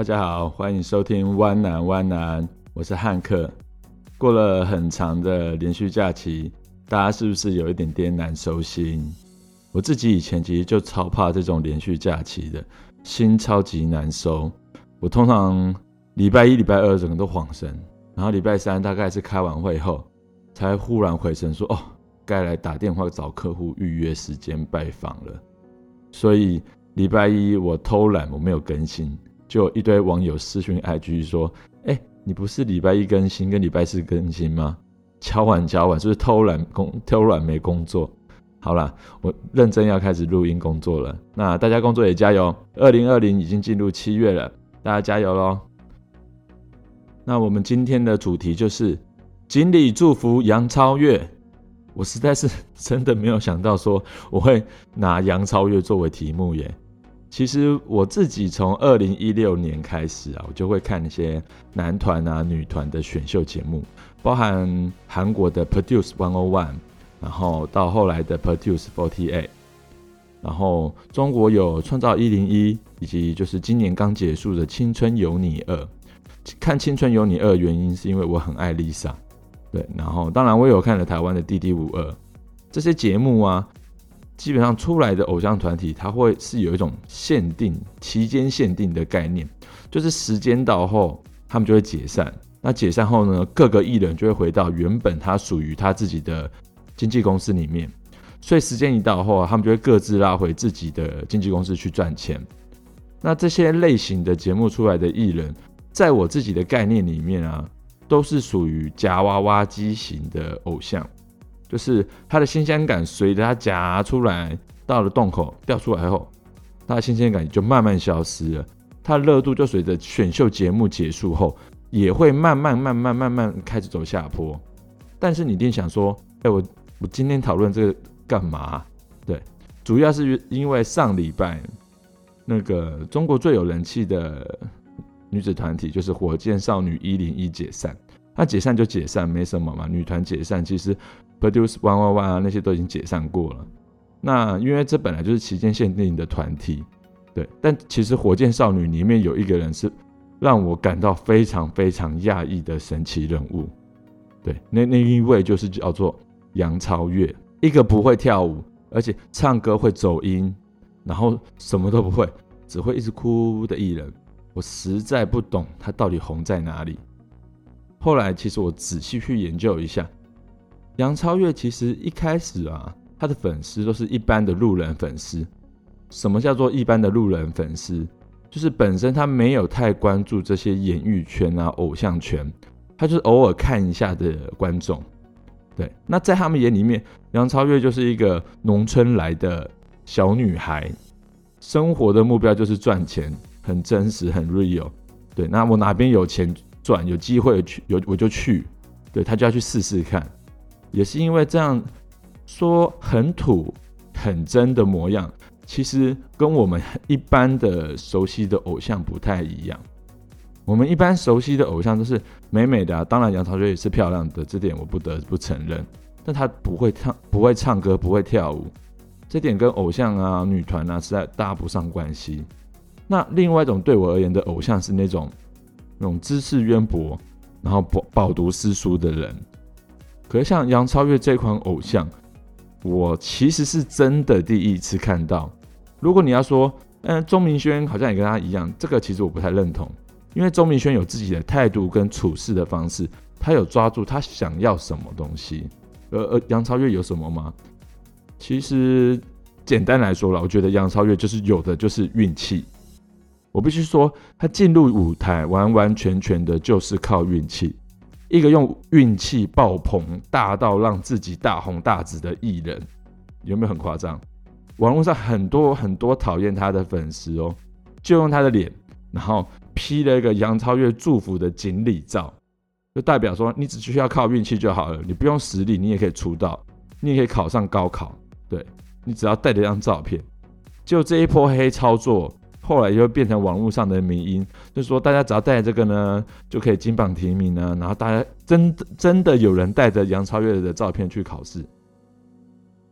大家好，欢迎收听湾南湾南，我是汉克。过了很长的连续假期，大家是不是有一点点难收心？我自己以前其实就超怕这种连续假期的，心超级难收。我通常礼拜一、礼拜二整个都恍神，然后礼拜三大概是开完会后，才忽然回神说：“哦，该来打电话找客户预约时间拜访了。”所以礼拜一我偷懒，我没有更新。就有一堆网友私讯 IG 说：“哎、你不是礼拜一更新跟礼拜四更新吗？敲碗敲碗，是不是偷懒工 偷懒没工作？好啦，我认真要开始录音工作了。那大家工作也加油，二零二零已经进入七月了，大家加油喽！那我们今天的主题就是锦鲤祝福杨超越。我实在是 真的没有想到说我会拿杨超越作为题目耶。”其实我自己从二零一六年开始啊，我就会看那些男团啊、女团的选秀节目，包含韩国的 Produce 101，然后到后来的 Produce 48，然后中国有创造一零一，以及就是今年刚结束的青春有你二。看青春有你二原因是因为我很爱 Lisa，对，然后当然我有看了台湾的弟弟五二这些节目啊。基本上出来的偶像团体，它会是有一种限定期间限定的概念，就是时间到后，他们就会解散。那解散后呢，各个艺人就会回到原本他属于他自己的经纪公司里面。所以时间一到后，他们就会各自拉回自己的经纪公司去赚钱。那这些类型的节目出来的艺人，在我自己的概念里面啊，都是属于夹娃娃机型的偶像。就是它的新鲜感随着它夹出来到了洞口掉出来后，它的新鲜感就慢慢消失了。它的热度就随着选秀节目结束后，也会慢慢慢慢慢慢开始走下坡。但是你一定想说，哎，我我今天讨论这个干嘛？对，主要是因为上礼拜那个中国最有人气的女子团体就是火箭少女一零一解散。那解散就解散，没什么嘛。女团解散，其实 Produce one one one 啊那些都已经解散过了。那因为这本来就是期间限定的团体，对。但其实火箭少女里面有一个人是让我感到非常非常讶异的神奇人物，对。那那一位就是叫做杨超越，一个不会跳舞，而且唱歌会走音，然后什么都不会，只会一直哭的艺人。我实在不懂他到底红在哪里。后来，其实我仔细去研究一下，杨超越其实一开始啊，她的粉丝都是一般的路人粉丝。什么叫做一般的路人粉丝？就是本身他没有太关注这些演艺圈啊、偶像圈，他就是偶尔看一下的观众。对，那在他们眼里面，杨超越就是一个农村来的小女孩，生活的目标就是赚钱，很真实，很 real。对，那我哪边有钱？赚有机会去有我就去，对，他就要去试试看，也是因为这样说很土很真的模样，其实跟我们一般的熟悉的偶像不太一样。我们一般熟悉的偶像都是美美的啊，当然杨超越也是漂亮的，这点我不得不承认。但她不会唱，不会唱歌，不会跳舞，这点跟偶像啊、女团啊实在搭不上关系。那另外一种对我而言的偶像是那种。那种知识渊博，然后饱饱读诗书的人，可是像杨超越这款偶像，我其实是真的第一次看到。如果你要说，嗯，钟明轩好像也跟他一样，这个其实我不太认同，因为钟明轩有自己的态度跟处事的方式，他有抓住他想要什么东西。而而杨超越有什么吗？其实简单来说了，我觉得杨超越就是有的就是运气。我必须说，他进入舞台完完全全的就是靠运气。一个用运气爆棚大到让自己大红大紫的艺人，有没有很夸张？网络上很多很多讨厌他的粉丝哦，就用他的脸，然后 P 了一个杨超越祝福的锦鲤照，就代表说你只需要靠运气就好了，你不用实力，你也可以出道，你也可以考上高考。对，你只要带着一张照片，就这一波黑操作。后来又变成网络上的名音，就说大家只要带这个呢，就可以金榜题名呢。然后大家真的真的有人带着杨超越的照片去考试。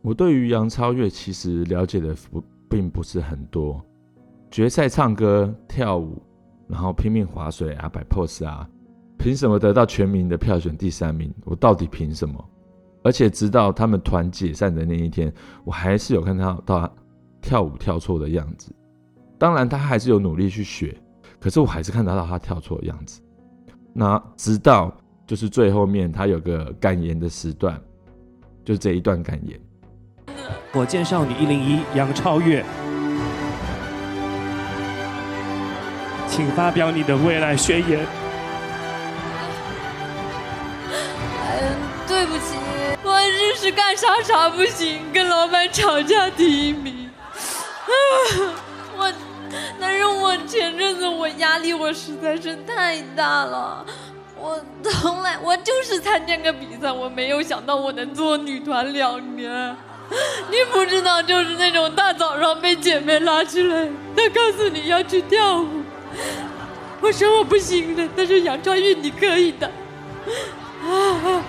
我对于杨超越其实了解的不并不是很多，决赛唱歌跳舞然后拼命划水啊，摆 pose 啊，凭什么得到全民的票选第三名？我到底凭什么？而且直到他们团解散的那一天，我还是有看到到他跳舞跳错的样子。当然，他还是有努力去学，可是我还是看得到他跳错的样子。那直到就是最后面，他有个感言的时段，就是这一段感言。火箭少女一零一杨超越，请发表你的未来宣言。嗯，对不起，我日是干啥啥不行，跟老板吵架第一名。前阵子我压力我实在是太大了，我从来我就是参加个比赛，我没有想到我能做女团两年。你不知道，就是那种大早上被姐妹拉起来，她告诉你要去跳舞，我说我不行的，但是杨超越你可以的，啊，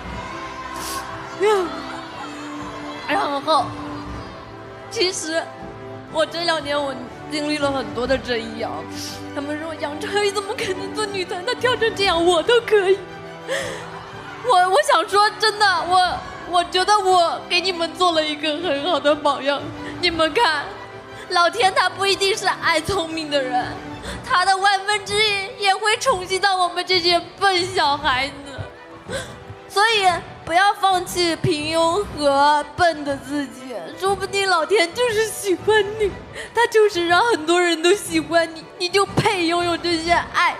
然后，其实我这两年我经历了很多的争议啊，他们说杨超越怎么可能做女团，她跳成这样我都可以，我我想说真的我。我觉得我给你们做了一个很好的榜样。你们看，老天他不一定是爱聪明的人，他的万分之一也会宠幸到我们这些笨小孩子。所以不要放弃平庸和笨的自己，说不定老天就是喜欢你，他就是让很多人都喜欢你，你就配拥有这些爱。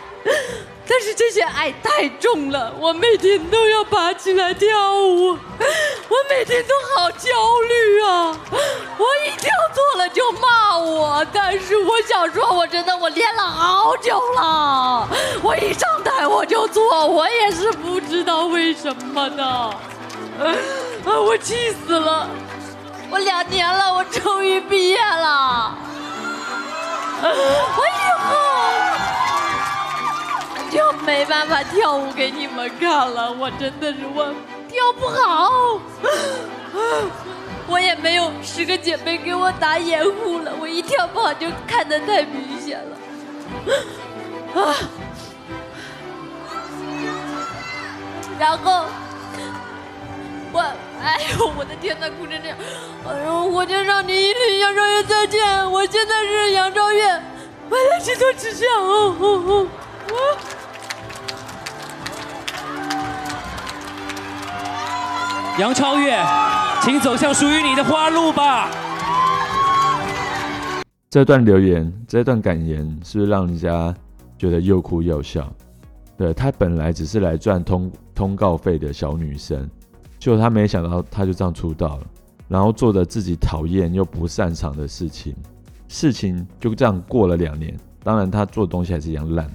但是这些爱太重了，我每天都要爬起来跳舞，我每天都好焦虑啊！我一跳错了就骂我，但是我想说，我真的我练了好久了，我一上台我就做，我也是不知道为什么的，啊，我气死了！我两年了，我终于毕业了，我以后。就没办法跳舞给你们看了，我真的是我跳不好，我也没有十个姐妹给我打掩护了，我一跳不好就看得太明显了，啊，然后我，哎呦，我的天呐，哭成这样，哎呦，火箭少女一缕杨超越再见，我现在是杨超越，我来去做指甲，哦哦哦，杨超越，请走向属于你的花路吧。这段留言，这段感言，是不是让人家觉得又哭又笑？对，他本来只是来赚通通告费的小女生，结果她没想到，她就这样出道了，然后做着自己讨厌又不擅长的事情，事情就这样过了两年。当然，她做的东西还是一样烂。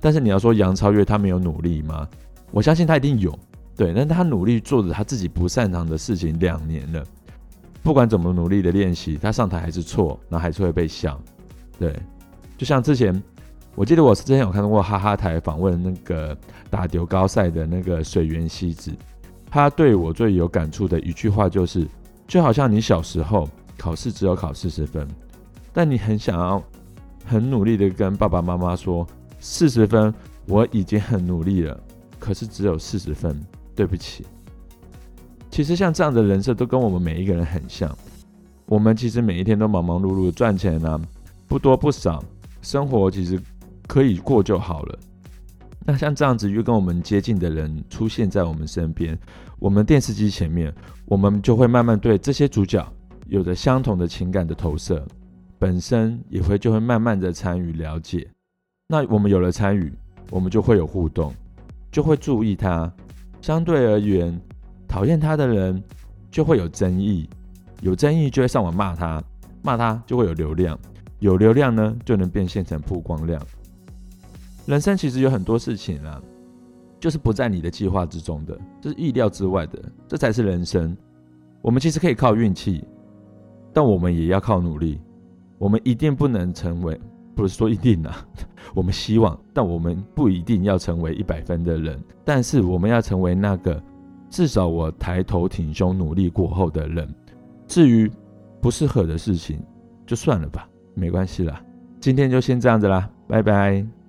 但是你要说杨超越她没有努力吗？我相信她一定有。对，但她努力做着她自己不擅长的事情两年了，不管怎么努力的练习，她上台还是错，然后还是会被笑。对，就像之前，我记得我之前有看到过哈哈台访问那个打丢高赛的那个水源希子，他对我最有感触的一句话就是，就好像你小时候考试只有考四十分，但你很想要很努力的跟爸爸妈妈说，四十分我已经很努力了，可是只有四十分。对不起，其实像这样的人设都跟我们每一个人很像。我们其实每一天都忙忙碌碌赚钱啊，不多不少，生活其实可以过就好了。那像这样子越跟我们接近的人出现在我们身边，我们电视机前面，我们就会慢慢对这些主角有着相同的情感的投射，本身也会就会慢慢的参与了解。那我们有了参与，我们就会有互动，就会注意他。相对而言，讨厌他的人就会有争议，有争议就会上网骂他，骂他就会有流量，有流量呢就能变现成曝光量。人生其实有很多事情啊，就是不在你的计划之中的，这是意料之外的，这才是人生。我们其实可以靠运气，但我们也要靠努力。我们一定不能成为。不是说一定啊，我们希望，但我们不一定要成为一百分的人，但是我们要成为那个至少我抬头挺胸努力过后的人。至于不适合的事情，就算了吧，没关系啦。今天就先这样子啦，拜拜。